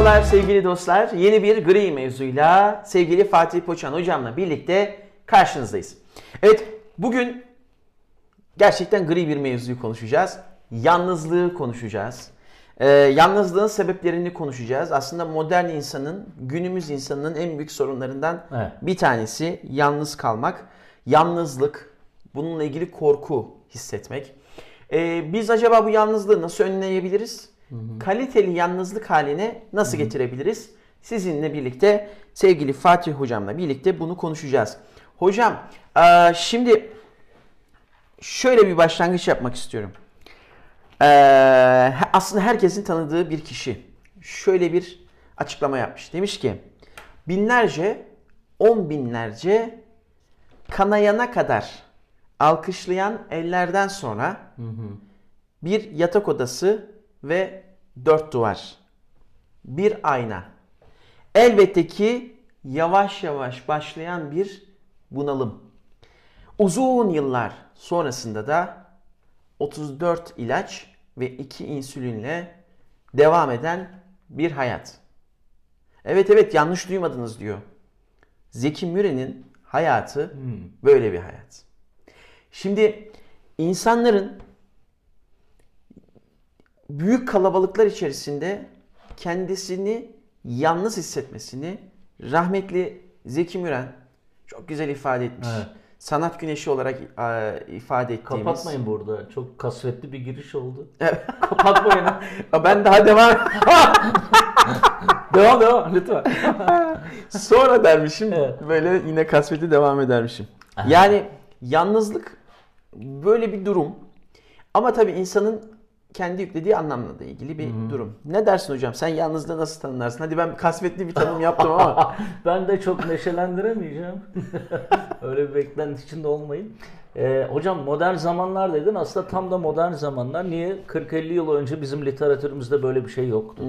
Merhabalar sevgili dostlar. Yeni bir gri mevzuyla sevgili Fatih Poçan hocamla birlikte karşınızdayız. Evet bugün gerçekten gri bir mevzuyu konuşacağız. Yalnızlığı konuşacağız. Ee, yalnızlığın sebeplerini konuşacağız. Aslında modern insanın, günümüz insanının en büyük sorunlarından Evet. bir tanesi yalnız kalmak. Yalnızlık, bununla ilgili korku hissetmek. Ee, biz acaba bu yalnızlığı nasıl önleyebiliriz? Kaliteli yalnızlık haline nasıl getirebiliriz? Sizinle birlikte sevgili Fatih hocamla birlikte bunu konuşacağız. Hocam şimdi şöyle bir başlangıç yapmak istiyorum. Aslında herkesin tanıdığı bir kişi şöyle bir açıklama yapmış. Demiş ki binlerce, on binlerce kanayana kadar alkışlayan ellerden sonra bir yatak odası ve dört duvar. Bir ayna. Elbette ki yavaş yavaş başlayan bir bunalım. Uzun yıllar sonrasında da 34 ilaç ve 2 insülinle devam eden bir hayat. Evet evet yanlış duymadınız diyor. Zeki Müren'in hayatı böyle bir hayat. Şimdi insanların büyük kalabalıklar içerisinde kendisini yalnız hissetmesini rahmetli Zeki Müren çok güzel ifade etmiş. Evet. Sanat güneşi olarak e, ifade ettiğimiz. Kapatmayın burada. Çok kasvetli bir giriş oldu. Kapatmayın. Aa, Ben daha devam devam devam lütfen. sonra dermişim. Evet. Böyle yine kasveti devam edermişim. Yani yalnızlık böyle bir durum. Ama tabii insanın kendi yüklediği anlamla da ilgili bir durum. Ne dersin hocam? Sen yalnızlığı nasıl tanımlarsın? Hadi ben kasvetli bir tanım yaptım ama. ben de çok neşelendiremeyeceğim. Öyle bir beklenti içinde olmayın. Ee, hocam modern zamanlar dedin. Aslında tam da modern zamanlar. Niye? 40-50 yıl önce bizim literatürümüzde böyle bir şey yoktu.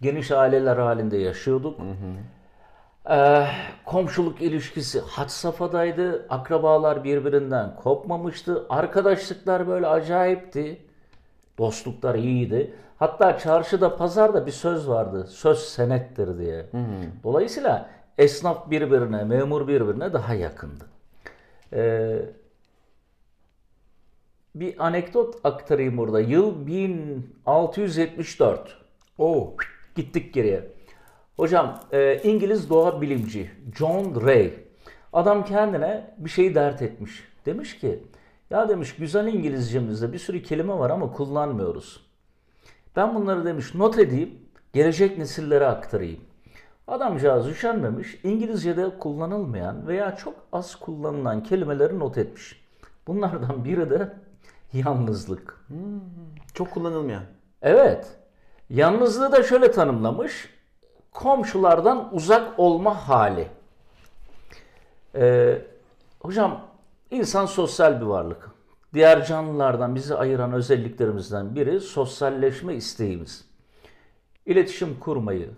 Geniş aileler halinde yaşıyorduk. Ee, komşuluk ilişkisi had safhadaydı. Akrabalar birbirinden kopmamıştı. Arkadaşlıklar böyle acayipti. Dostluklar iyiydi. Hatta çarşıda, pazarda bir söz vardı. Söz senettir diye. Dolayısıyla esnaf birbirine, memur birbirine daha yakındı. Ee, bir anekdot aktarayım burada. Yıl 1674. Oo. Gittik geriye. Hocam e, İngiliz doğa bilimci John Ray. Adam kendine bir şeyi dert etmiş. Demiş ki ya demiş güzel İngilizcemizde bir sürü kelime var ama kullanmıyoruz. Ben bunları demiş not edeyim gelecek nesillere aktarayım. Adamcağız üşenmemiş İngilizce'de kullanılmayan veya çok az kullanılan kelimeleri not etmiş. Bunlardan biri de yalnızlık. Çok kullanılmayan. Evet. Yalnızlığı da şöyle tanımlamış. Komşulardan uzak olma hali. Ee, hocam insan sosyal bir varlık. Diğer canlılardan bizi ayıran özelliklerimizden biri sosyalleşme isteğimiz. İletişim kurmayı,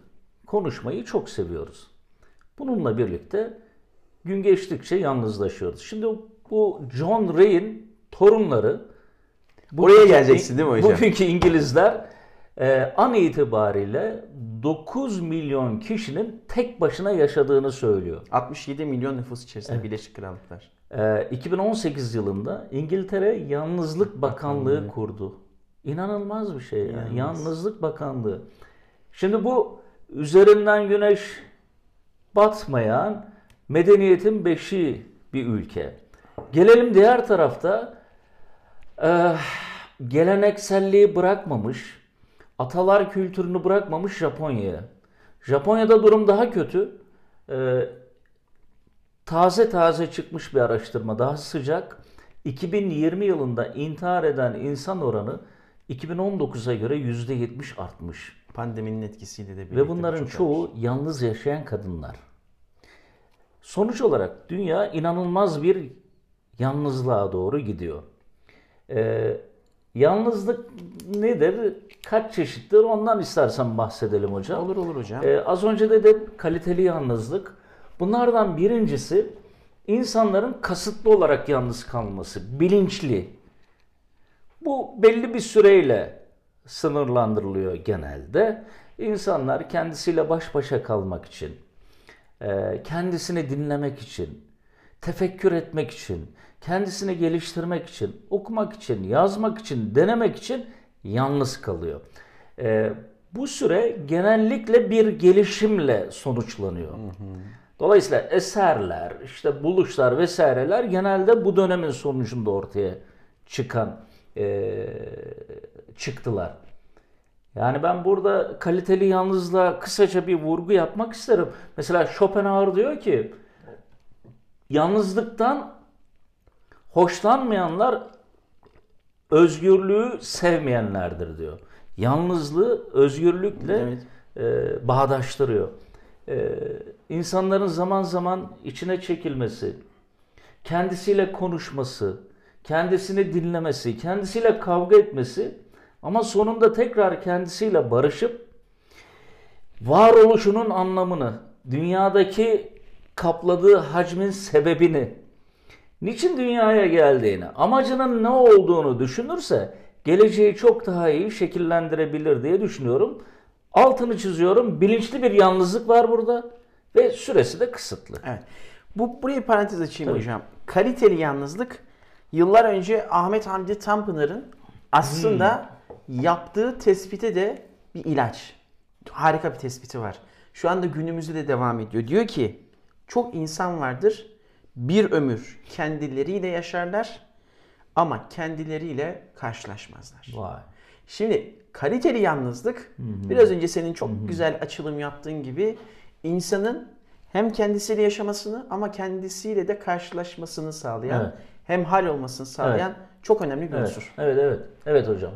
konuşmayı çok seviyoruz. Bununla birlikte gün geçtikçe yalnızlaşıyoruz. Şimdi bu John Ray'in torunları Oraya geleceksin değil mi hocam? Bugünkü İngilizler e, an itibariyle 9 milyon kişinin tek başına yaşadığını söylüyor. 67 milyon nüfus içerisinde Birleşik Krallıklar. E, 2018 yılında İngiltere Yalnızlık Bakanlığı kurdu. İnanılmaz bir şey. ya. Yalnızlık Bakanlığı. Şimdi bu üzerinden güneş batmayan medeniyetin beşiği bir ülke. Gelelim diğer tarafta eh, gelenekselliği bırakmamış, atalar kültürünü bırakmamış Japonya'ya. Japonya'da durum daha kötü. Eh, taze taze çıkmış bir araştırma, daha sıcak. 2020 yılında intihar eden insan oranı 2019'a göre %70 artmış. Pandeminin etkisiyle de birlikte. Ve bunların çoğu yalnız yaşayan kadınlar. Sonuç olarak dünya inanılmaz bir yalnızlığa doğru gidiyor. Ee, yalnızlık nedir? Kaç çeşittir? Ondan istersen bahsedelim hocam. Olur olur hocam. Ee, az önce de dedim kaliteli yalnızlık. Bunlardan birincisi insanların kasıtlı olarak yalnız kalması, bilinçli. Bu belli bir süreyle sınırlandırılıyor genelde. İnsanlar kendisiyle baş başa kalmak için, e, kendisini dinlemek için, tefekkür etmek için, kendisini geliştirmek için, okumak için, yazmak için, denemek için yalnız kalıyor. E, bu süre genellikle bir gelişimle sonuçlanıyor. Dolayısıyla eserler, işte buluşlar vesaireler genelde bu dönemin sonucunda ortaya çıkan e, çıktılar. Yani ben burada kaliteli yalnızlığa kısaca bir vurgu yapmak isterim. Mesela Schopenhauer diyor ki yalnızlıktan hoşlanmayanlar özgürlüğü sevmeyenlerdir diyor. Yalnızlığı özgürlükle Evet. e, bağdaştırıyor. E, insanların zaman zaman içine çekilmesi, kendisiyle konuşması, kendisini dinlemesi, kendisiyle kavga etmesi ama sonunda tekrar kendisiyle barışıp varoluşunun anlamını, dünyadaki kapladığı hacmin sebebini, niçin dünyaya geldiğini, amacının ne olduğunu düşünürse geleceği çok daha iyi şekillendirebilir diye düşünüyorum. Altını çiziyorum. Bilinçli bir yalnızlık var burada ve süresi de kısıtlı. Evet. Bu buraya bir parantez açayım Tabii. hocam. Kaliteli yalnızlık yıllar önce Ahmet Hamdi Tanpınar'ın aslında yaptığı tespite de bir ilaç. Harika bir tespiti var. Şu anda günümüzde de devam ediyor. Diyor ki çok insan vardır bir ömür kendileriyle yaşarlar ama kendileriyle karşılaşmazlar. Vay. Şimdi kaliteli yalnızlık biraz önce senin çok güzel açılım yaptığın gibi insanın hem kendisiyle yaşamasını ama kendisiyle de karşılaşmasını sağlayan Evet. hem hal olmasını sağlayan çok önemli bir Evet, unsur. evet, evet. Evet hocam.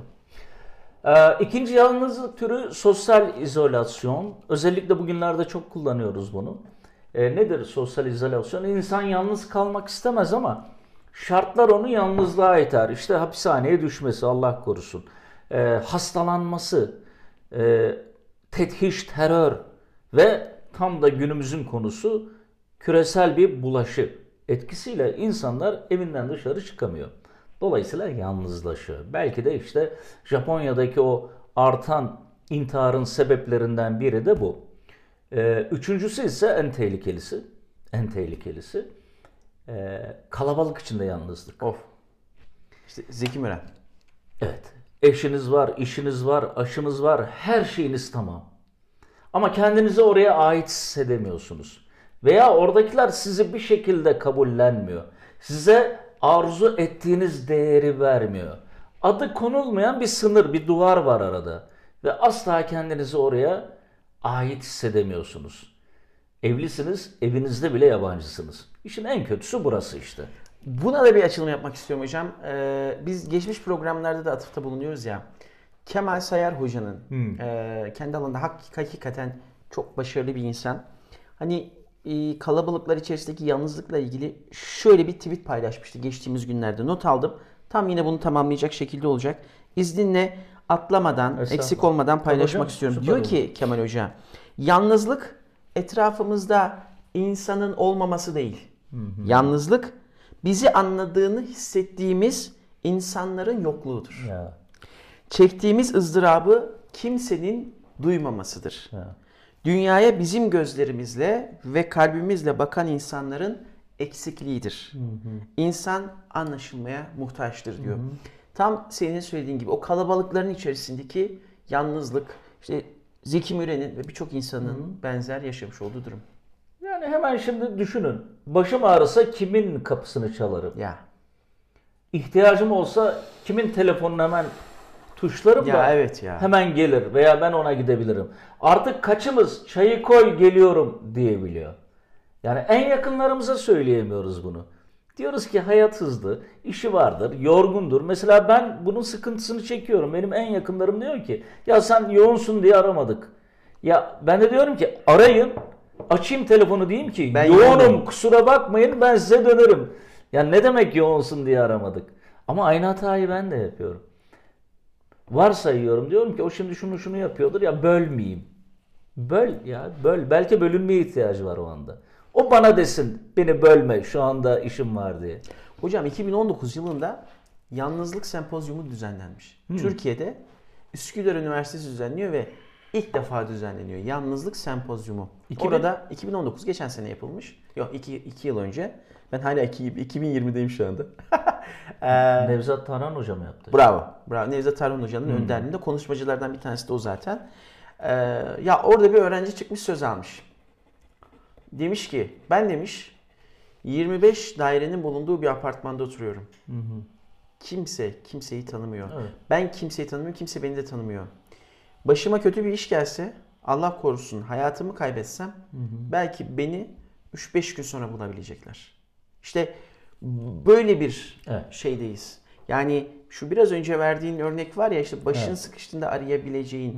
Ee, ikinci yalnızlık türü sosyal izolasyon. Özellikle bugünlerde çok kullanıyoruz bunu. Ee, nedir sosyal izolasyon? İnsan yalnız kalmak istemez ama şartlar onu yalnızlığa iter. İşte hapishaneye düşmesi Allah korusun. Ee, hastalanması, e, tethiş, terör ve tam da günümüzün konusu küresel bir bulaşı etkisiyle insanlar evinden dışarı çıkamıyor. Dolayısıyla yalnızlaşıyor. Belki de işte Japonya'daki o artan intiharın sebeplerinden biri de bu. Ee, üçüncüsü ise en tehlikelisi. En tehlikelisi. ee, kalabalık içinde yalnızlık. Of. İşte Zeki Müren. Evet. Eşiniz var, işiniz var, aşınız var, her şeyiniz tamam. Ama kendinizi oraya ait hissedemiyorsunuz. Veya oradakiler sizi bir şekilde kabullenmiyor. Size arzu ettiğiniz değeri vermiyor. Adı konulmayan bir sınır, bir duvar var arada. Ve asla kendinizi oraya ait hissedemiyorsunuz. Evlisiniz, evinizde bile yabancısınız. İşin en kötüsü burası işte. Buna da bir açılım yapmak istiyorum hocam. Ee, biz geçmiş programlarda da atıfta bulunuyoruz ya. Kemal Sayar Hoca'nın e, kendi alanında hak- hakikaten çok başarılı bir insan. Hani e, kalabalıklar içerisindeki yalnızlıkla ilgili şöyle bir tweet paylaşmıştı geçtiğimiz günlerde. Not aldım. Tam yine bunu tamamlayacak şekilde olacak. İzninle atlamadan, eksik olmadan paylaşmak hocam, istiyorum. Diyor olur. ki Kemal Hoca, yalnızlık etrafımızda insanın olmaması değil. Yalnızlık bizi anladığını hissettiğimiz insanların yokluğudur. Ya, Çektiğimiz ızdırabı kimsenin duymamasıdır. ya. Dünyaya bizim gözlerimizle ve kalbimizle bakan insanların eksikliğidir. İnsan anlaşılmaya muhtaçtır diyor. Tam senin söylediğin gibi o kalabalıkların içerisindeki yalnızlık, işte Zeki Müren'in ve birçok insanın benzer yaşamış olduğu durum. Yani hemen şimdi düşünün. Başım ağrısa kimin kapısını çalarım? Ya. İhtiyacım olsa kimin telefonunu hemen tuşlarım Ya da evet ya. hemen gelir veya ben ona gidebilirim. Artık kaçımız çayı koy geliyorum diyebiliyor. Yani en yakınlarımıza söyleyemiyoruz bunu. Diyoruz ki hayat hızlı, işi vardır, yorgundur. Mesela ben bunun sıkıntısını çekiyorum. Benim en yakınlarım diyor ki ya sen yoğunsun diye aramadık. Ya ben de diyorum ki arayın, açayım telefonu diyeyim ki Ben yoğunum yoğunum. kusura bakmayın ben size dönerim. Ya ne demek yoğunsun diye aramadık. Ama aynı hatayı ben de yapıyorum. Varsayıyorum diyorum ki o şimdi şunu şunu yapıyordur ya bölmeyeyim. Böl ya böl. Belki bölünmeye ihtiyacı var o anda. O bana desin beni bölme şu anda işim var diye. Hocam 2019 yılında yalnızlık sempozyumu düzenlenmiş. Türkiye'de Üsküdar Üniversitesi düzenliyor ve ilk defa düzenleniyor. Yalnızlık sempozyumu. 2000 Orada 2019 geçen sene yapılmış. Yok 2 yıl önce. Ben hala 2, 2020'deyim şu anda. Ee, Nevzat Tarhan Hoca mı yaptı? Bravo. Bravo. Nevzat Tarhan Hoca'nın Hmm. önderliğinde konuşmacılardan bir tanesi de o zaten. Ee, ya orada bir öğrenci çıkmış söz almış. Demiş ki ben demiş 25 dairenin bulunduğu bir apartmanda oturuyorum. Kimse kimseyi tanımıyor. Evet. Ben kimseyi tanımıyorum, kimse beni de tanımıyor. Başıma kötü bir iş gelse, Allah korusun hayatımı kaybetsem belki beni 3-5 gün sonra bulabilecekler. İşte böyle bir Evet. şeydeyiz. Yani şu biraz önce verdiğin örnek var ya işte başın Evet. sıkıştığında arayabileceğin,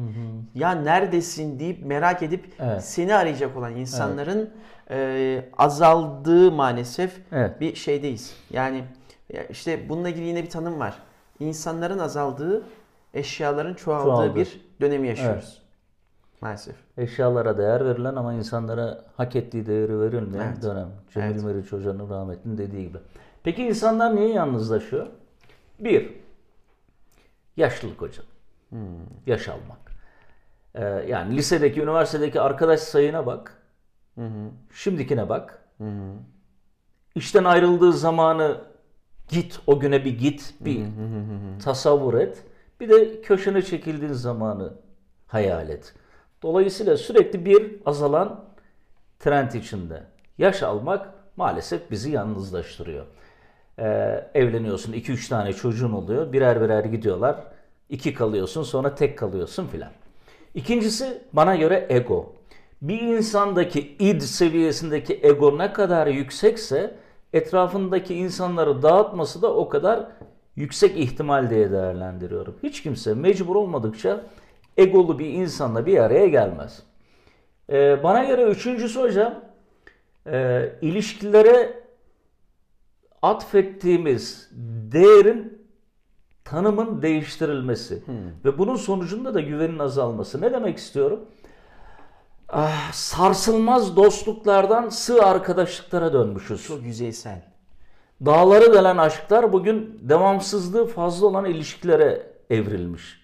ya neredesin deyip merak edip Evet. seni arayacak olan insanların e, azaldığı maalesef Evet. bir şeydeyiz. Yani ya işte bununla ilgili yine bir tanım var. İnsanların azaldığı, eşyaların çoğaldığı Çoğaldı. bir dönemi yaşıyoruz. Maalesef. Eşyalara değer verilen ama insanlara hak ettiği değeri verilmeyen Evet. dönem. Cemil Evet. Meriç Hoca'nın rahmetinin dediği gibi. Peki insanlar niye yalnızlaşıyor? Bir, yaşlılık hocam. Hmm. Yaş almak. Ee, yani lisedeki, üniversitedeki arkadaş sayına bak. Şimdikine bak. İşten ayrıldığı zamanı git, o güne bir git, bir tasavvur et. Bir de köşene çekildiğin zamanı hayal et. Dolayısıyla sürekli bir azalan trend içinde. Yaş almak maalesef bizi yalnızlaştırıyor. Ee, evleniyorsun, 2-3 tane çocuğun oluyor, birer birer gidiyorlar. iki kalıyorsun, sonra tek kalıyorsun filan. İkincisi bana göre ego. Bir insandaki id seviyesindeki ego ne kadar yüksekse etrafındaki insanları dağıtması da o kadar yüksek ihtimal diye değerlendiriyorum. Hiç kimse mecbur olmadıkça egolu bir insanla bir araya gelmez. Ee, bana göre üçüncüsü hocam e, ilişkilere atfettiğimiz değerin tanımın değiştirilmesi ve bunun sonucunda da güvenin azalması. Ne demek istiyorum? Ah, sarsılmaz dostluklardan sığ arkadaşlıklara dönmüşüz. Çok yüzeysel. Dağları delen aşklar bugün devamsızlığı fazla olan ilişkilere evrilmiş.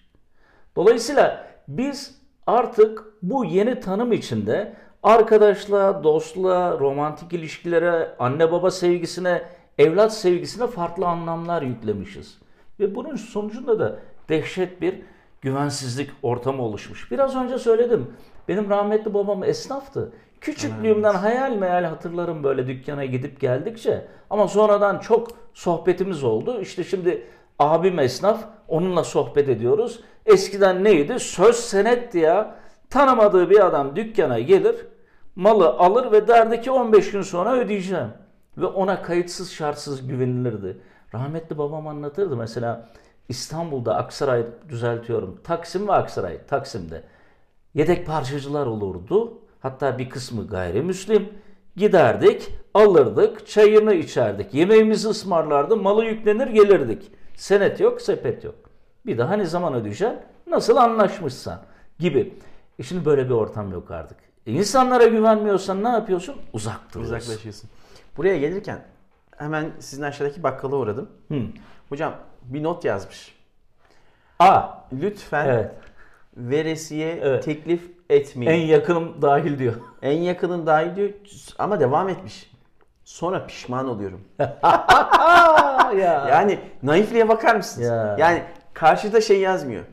Dolayısıyla biz artık bu yeni tanım içinde arkadaşlığa, dostluğa, romantik ilişkilere, anne baba sevgisine, evlat sevgisine farklı anlamlar yüklemişiz. Ve bunun sonucunda da dehşet bir güvensizlik ortamı oluşmuş. Biraz önce söyledim. Benim rahmetli babam esnaftı. Küçüklüğümden hayal meyal hatırlarım böyle dükkana gidip geldikçe. Ama sonradan çok sohbetimiz oldu. İşte şimdi abim esnaf, onunla sohbet ediyoruz. Eskiden neydi? Söz senetti ya. Tanımadığı bir adam dükkana gelir, malı alır ve derdi ki 15 gün sonra ödeyeceğim. Ve ona kayıtsız şartsız güvenilirdi. Rahmetli babam anlatırdı mesela İstanbul'da Aksaray düzeltiyorum. Taksim ve Aksaray. Taksim'de yedek parçacılar olurdu. Hatta bir kısmı gayrimüslim. Giderdik, alırdık, çayını içerdik, yemeğimizi ısmarlardı, malı yüklenir gelirdik. Senet yok, sepet yok. Bir daha ne zaman ödeyeceksin? Nasıl anlaşmışsan gibi. E şimdi böyle bir ortam yok artık. E insanlara güvenmiyorsan ne yapıyorsun? Uzak duruyorsun. Uzaklaşıyorsun. Buraya gelirken hemen sizin aşağıdaki bakkala uğradım. Hı. Hocam bir not yazmış. A. Lütfen Evet. veresiye Evet. teklif etmeyin. En yakınım dahil diyor. En yakının dahil diyor ama devam etmiş. Sonra pişman oluyorum. Ya. Yani naifliğe bakar mısınız? Ya. Yani karşıda şey yazmıyor.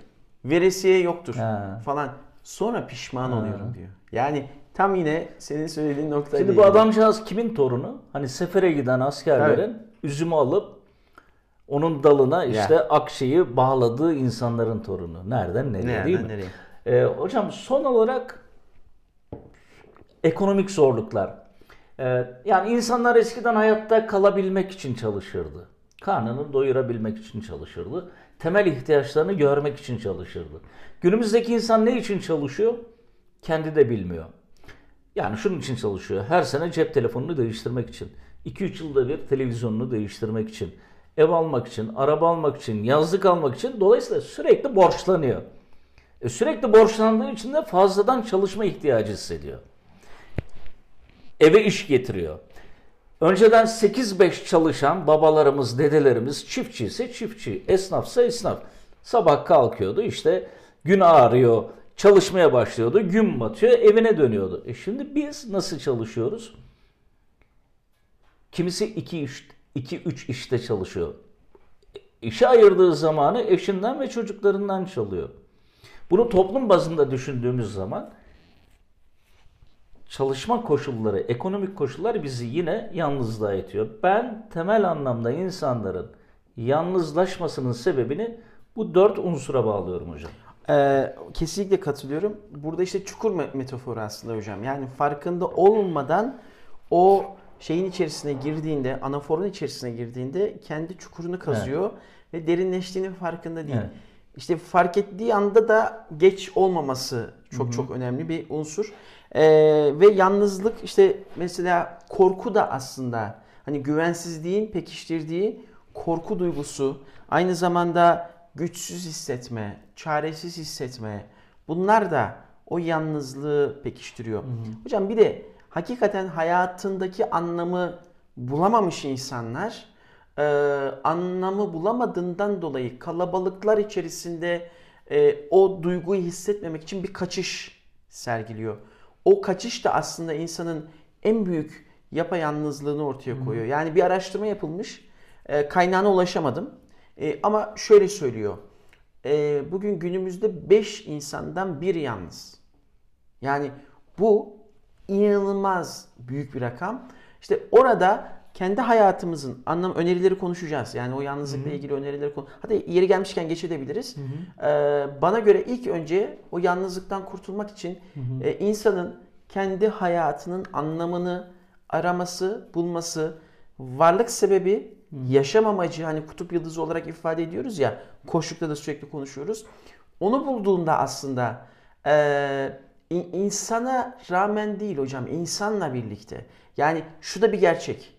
Veresiye yoktur Ha. falan. Sonra pişman oluyorum diyor. Yani tam yine senin söylediğin nokta Şimdi bu adamcağız kimin torunu? Hani sefere giden askerlerin üzümü alıp onun dalına işte akşeyi bağladığı insanların torunu. Nereden nereye Nereden değil mi? nereye? Ee, hocam son olarak ekonomik zorluklar. Ee, yani insanlar eskiden hayatta kalabilmek için çalışırdı. Karnını doyurabilmek için çalışırdı. Temel ihtiyaçlarını görmek için çalışırdı. Günümüzdeki insan ne için çalışıyor? Kendi de bilmiyor. Yani şunun için çalışıyor. Her sene cep telefonunu değiştirmek için. 2-3 yılda bir televizyonunu değiştirmek için. Ev almak için, araba almak için, yazlık almak için. Dolayısıyla sürekli borçlanıyor. E sürekli borçlandığı için de fazladan çalışma ihtiyacı hissediyor. Eve iş getiriyor. Önceden 8-5 çalışan babalarımız, dedelerimiz çiftçi ise çiftçi, esnafsa esnaf. Sabah kalkıyordu işte gün ağrıyor, çalışmaya başlıyordu. Gün batıyor, evine dönüyordu. E şimdi biz nasıl çalışıyoruz? Kimisi 2 2 3 işte çalışıyor. İşe ayırdığı zamanı eşinden ve çocuklarından çalıyor. Bunu toplum bazında düşündüğümüz zaman çalışma koşulları, ekonomik koşullar bizi yine yalnızlığa itiyor. Ben temel anlamda insanların yalnızlaşmasının sebebini bu dört unsura bağlıyorum hocam. Ee, kesinlikle katılıyorum. Burada işte çukur metaforu aslında hocam. Yani farkında olmadan o şeyin içerisine girdiğinde, anaforun içerisine girdiğinde kendi çukurunu kazıyor evet. ve derinleştiğinin farkında değil. Evet. İşte fark ettiği anda da geç olmaması çok Hı-hı. çok önemli bir unsur. Ee, ve yalnızlık işte mesela korku da aslında hani güvensizliğin pekiştirdiği korku duygusu, aynı zamanda güçsüz hissetme, çaresiz hissetme bunlar da o yalnızlığı pekiştiriyor. Hı hı. Hocam bir de hakikaten hayatındaki anlamı bulamamış insanlar e, anlamı bulamadığından dolayı kalabalıklar içerisinde e, o duyguyu hissetmemek için bir kaçış sergiliyor. O kaçış da aslında insanın en büyük yapayalnızlığını ortaya koyuyor. Yani bir araştırma yapılmış. E, kaynağına ulaşamadım. E, ama şöyle söylüyor. E, bugün günümüzde 5 insandan bir yalnız. Yani bu inanılmaz büyük bir rakam. İşte orada kendi hayatımızın anlam önerileri konuşacağız. Yani o yalnızlıkla Hı-hı. ilgili önerileri konu. Hadi yeri gelmişken geçebiliriz. Ee, bana göre ilk önce o yalnızlıktan kurtulmak için e, insanın kendi hayatının anlamını araması, bulması, varlık sebebi, yaşam amacı hani kutup yıldızı olarak ifade ediyoruz ya. Koşlukta da sürekli konuşuyoruz. Onu bulduğunda aslında e, insana rağmen değil hocam, insanla birlikte. Yani şu da bir gerçek.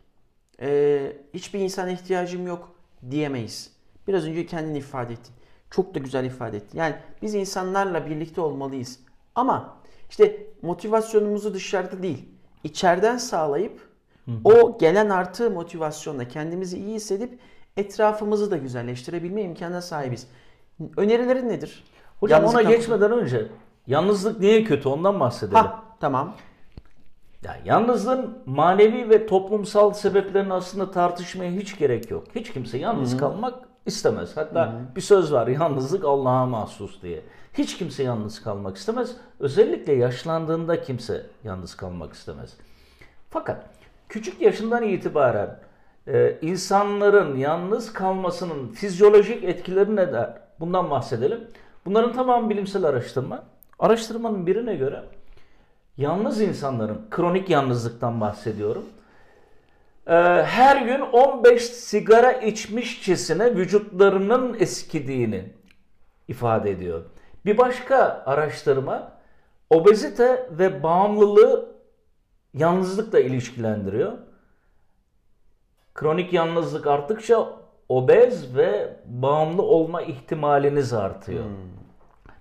Ee, hiçbir insana ihtiyacım yok diyemeyiz. Biraz önce kendini ifade ettin. Çok da güzel ifade ettin. Yani biz insanlarla birlikte olmalıyız. Ama işte motivasyonumuzu dışarıda değil, içeriden sağlayıp hı hı. o gelen artı motivasyonla kendimizi iyi hissedip etrafımızı da güzelleştirebilme imkanına sahibiz. Önerilerin nedir? Hocam Yalnızlık ona geçmeden önce Yalnızlık niye kötü ondan bahsedelim. Ha, tamam. Ya yalnızlığın manevi ve toplumsal sebeplerini aslında tartışmaya hiç gerek yok. Hiç kimse yalnız Hı-hı. kalmak istemez. Hatta Hı-hı. bir söz var yalnızlık Allah'a mahsus diye. Hiç kimse yalnız kalmak istemez. Özellikle yaşlandığında kimse yalnız kalmak istemez. Fakat küçük yaşından itibaren e, insanların yalnız kalmasının fizyolojik etkileri ne der? Bundan bahsedelim. Bunların tamamı bilimsel araştırma. Araştırmanın birine göre yalnız insanların kronik yalnızlıktan bahsediyorum. Ee, her gün 15 sigara içmişçesine vücutlarının eskidiğini ifade ediyor. Bir başka araştırma obezite ve bağımlılığı yalnızlıkla ilişkilendiriyor. Kronik yalnızlık arttıkça obez ve bağımlı olma ihtimaliniz artıyor. Hmm.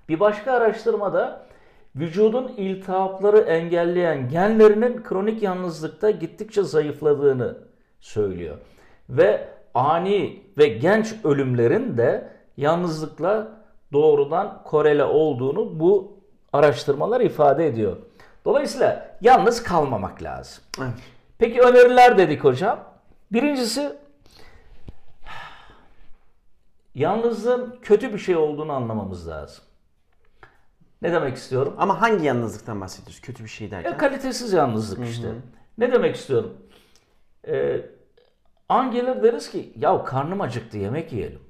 Bir başka araştırmada vücudun iltihapları engelleyen genlerinin kronik yalnızlıkta gittikçe zayıfladığını söylüyor. Ve ani ve genç ölümlerin de yalnızlıkla doğrudan korele olduğunu bu araştırmalar ifade ediyor. Dolayısıyla yalnız kalmamak lazım. Evet. Peki öneriler dedik hocam. Birincisi yalnızlığın kötü bir şey olduğunu anlamamız lazım. Ne demek istiyorum? Ama hangi yalnızlıktan bahsediyoruz? Kötü bir şey derken. Ya, kalitesiz yalnızlık Hı-hı. işte. Ne demek istiyorum? Ee, an gelir deriz ki ya karnım acıktı yemek yiyelim.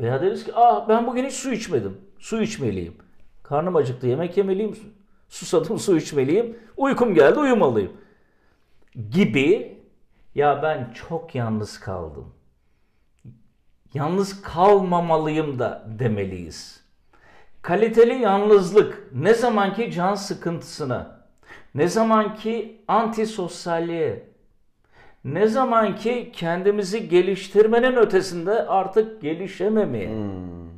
Veya deriz ki ah ben bugün hiç su içmedim. Su içmeliyim. Karnım acıktı yemek yemeliyim. Susadım su içmeliyim. Uykum geldi uyumalıyım. Gibi ya ben çok yalnız kaldım. Yalnız kalmamalıyım da demeliyiz. Kaliteli yalnızlık ne zamanki can sıkıntısına, ne zamanki antisosyalliğe, ne zamanki kendimizi geliştirmenin ötesinde artık gelişememeye, hmm.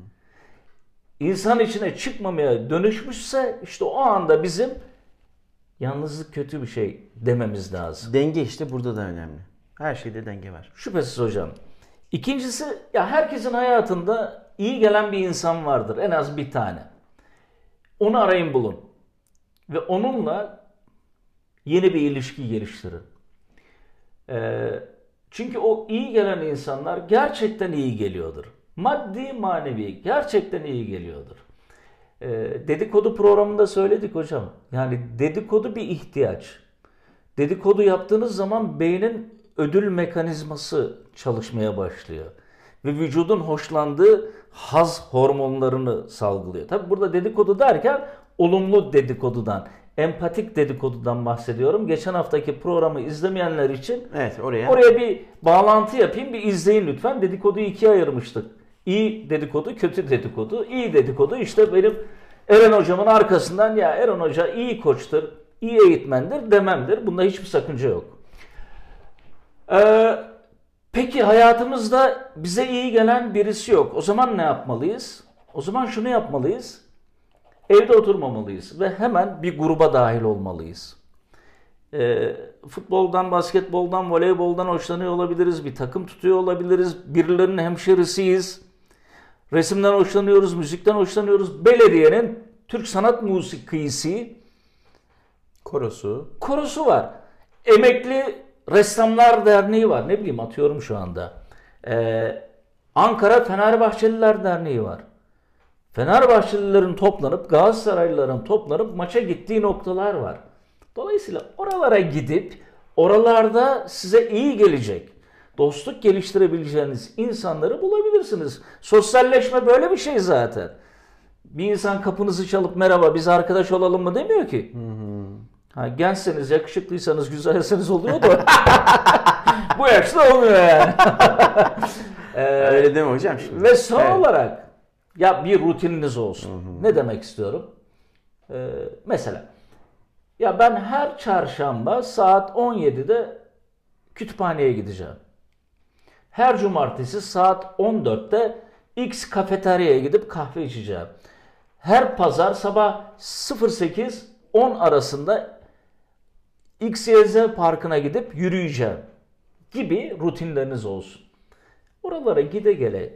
insan içine çıkmamaya dönüşmüşse işte o anda bizim yalnızlık kötü bir şey dememiz lazım. Denge işte burada da önemli. Her şeyde denge var. Şüphesiz hocam. İkincisi ya herkesin hayatında iyi gelen bir insan vardır. En az bir tane. Onu arayın bulun. Ve onunla yeni bir ilişki geliştirin. Ee, çünkü o iyi gelen insanlar gerçekten iyi geliyordur. Maddi manevi gerçekten iyi geliyordur. Ee, dedikodu programında söyledik hocam. Yani dedikodu bir ihtiyaç. Dedikodu yaptığınız zaman beynin ödül mekanizması çalışmaya başlıyor. Ve vücudun hoşlandığı haz hormonlarını salgılıyor. Tabi burada dedikodu derken olumlu dedikodudan, empatik dedikodudan bahsediyorum. Geçen haftaki programı izlemeyenler için Evet oraya. oraya bir bağlantı yapayım, bir izleyin lütfen. Dedikoduyu ikiye ayırmıştık. İyi dedikodu, kötü dedikodu. İyi dedikodu işte benim Eren hocamın arkasından ya Eren hoca iyi koçtur, iyi eğitmendir dememdir. Bunda hiçbir sakınca yok. Ee, peki hayatımızda bize iyi gelen birisi yok. O zaman ne yapmalıyız? O zaman şunu yapmalıyız. Evde oturmamalıyız ve hemen bir gruba dahil olmalıyız. Ee, futboldan, basketboldan, voleyboldan hoşlanıyor olabiliriz. Bir takım tutuyor olabiliriz. Birilerinin hemşerisiyiz. Resimden hoşlanıyoruz, müzikten hoşlanıyoruz. Belediyenin Türk Sanat Musikisi Korosu. korosu var. Emekli Ressamlar Derneği var. Ne bileyim atıyorum şu anda. Ee, Ankara Fenerbahçeliler Derneği var. Fenerbahçelilerin toplanıp Galatasaraylıların toplanıp maça gittiği noktalar var. Dolayısıyla oralara gidip oralarda size iyi gelecek, dostluk geliştirebileceğiniz insanları bulabilirsiniz. Sosyalleşme böyle bir şey zaten. Bir insan kapınızı çalıp merhaba biz arkadaş olalım mı demiyor ki. Ha, gençseniz, yakışıklıysanız, güzelseniz oluyor da bu yaşta olmuyor yani. Ee, Öyle değil mi hocam şimdi? ve son Evet. olarak ya bir rutininiz olsun. Ne demek istiyorum? Ee, mesela ya ben her çarşamba saat 17'de kütüphaneye gideceğim. Her cumartesi saat 14'te X kafeteryaya gidip kahve içeceğim. Her pazar sabah 08-10 arasında XYZ parkına gidip yürüyeceğim gibi rutinleriniz olsun. Oralara gide gele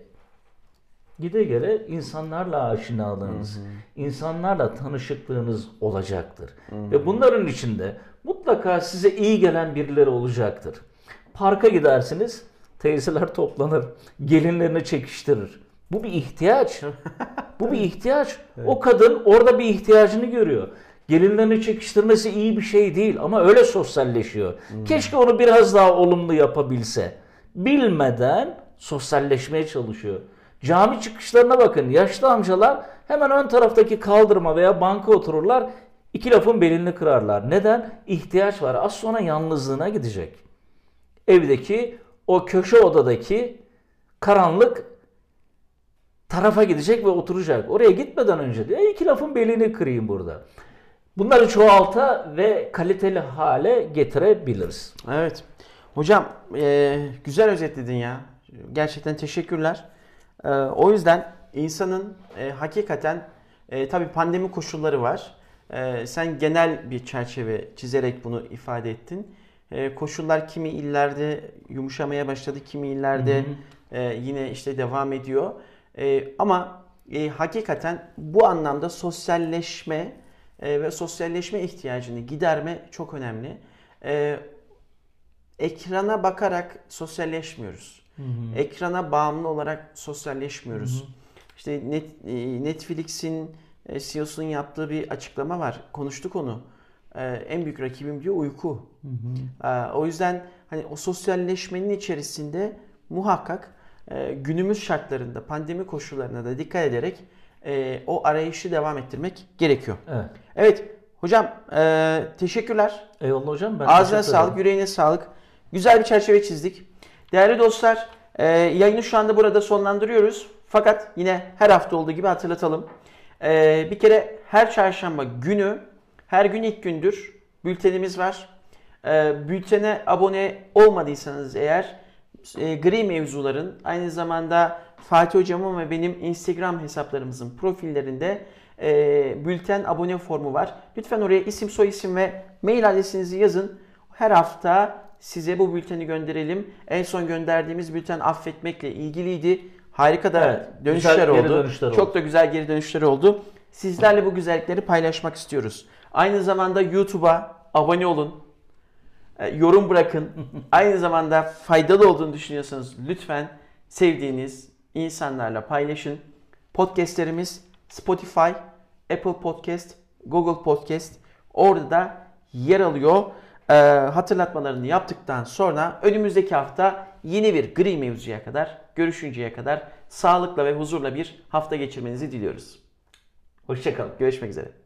gide gele insanlarla aşinalığınız, insanlarla tanışıklığınız olacaktır. Ve bunların içinde mutlaka size iyi gelen birileri olacaktır. Parka gidersiniz, teyzeler toplanır, gelinlerini çekiştirir. Bu bir ihtiyaç. Bu bir ihtiyaç. O kadın orada bir ihtiyacını görüyor. Gelinlerini çekiştirmesi iyi bir şey değil ama öyle sosyalleşiyor. Keşke onu biraz daha olumlu yapabilse. Bilmeden sosyalleşmeye çalışıyor. Cami çıkışlarına bakın. Yaşlı amcalar hemen ön taraftaki kaldırıma veya banka otururlar. iki lafın belini kırarlar. Neden? İhtiyaç var. Az sonra yalnızlığına gidecek. Evdeki o köşe odadaki karanlık tarafa gidecek ve oturacak. Oraya gitmeden önce diyor iki lafın belini kırayım burada. Bunları çoğalta ve kaliteli hale getirebiliriz. Evet. Hocam e, güzel özetledin ya. Gerçekten teşekkürler. E, o yüzden insanın e, hakikaten e, tabii pandemi koşulları var. E, sen genel bir çerçeve çizerek bunu ifade ettin. E, koşullar kimi illerde yumuşamaya başladı, kimi illerde e, yine işte devam ediyor. E, ama e, hakikaten bu anlamda sosyalleşme e, ve sosyalleşme ihtiyacını giderme çok önemli. E, ekrana bakarak sosyalleşmiyoruz. Ekrana bağımlı olarak sosyalleşmiyoruz. İşte net, e, Netflix'in e, CEO'sunun yaptığı bir açıklama var. Konuştuk onu. En büyük rakibim diyor uyku. E, O yüzden hani o sosyalleşmenin içerisinde muhakkak e, günümüz şartlarında, pandemi koşullarına da dikkat ederek e, o arayışı devam ettirmek gerekiyor. Evet. Evet hocam e, teşekkürler. Eyvallah hocam. Ben Ağzına sağlık, yüreğine sağlık. Güzel bir çerçeve çizdik. Değerli dostlar, e, yayını şu anda burada sonlandırıyoruz. Fakat yine her hafta olduğu gibi hatırlatalım. E, bir kere her çarşamba günü, her gün ilk gündür bültenimiz var. E, bültene abone olmadıysanız eğer e, gri mevzuların aynı zamanda Fatih Hocam'ın ve benim Instagram hesaplarımızın profillerinde e, bülten abone formu var. Lütfen oraya isim, soyisim ve mail adresinizi yazın. Her hafta size bu bülteni gönderelim. En son gönderdiğimiz bülten affetmekle ilgiliydi. Harika da Evet, dönüşler oldu. dönüşler Çok oldu. da güzel geri dönüşler oldu. sizlerle bu güzellikleri paylaşmak istiyoruz. Aynı zamanda YouTube'a abone olun. E, yorum bırakın. Aynı zamanda faydalı olduğunu düşünüyorsanız lütfen sevdiğiniz insanlarla paylaşın. Podcastlerimiz Spotify, Apple Podcast, Google Podcast orada da yer alıyor. E, hatırlatmalarını yaptıktan sonra önümüzdeki hafta yeni bir gri mevzuya kadar görüşünceye kadar sağlıkla ve huzurla bir hafta geçirmenizi diliyoruz. Hoşçakalın. Görüşmek üzere.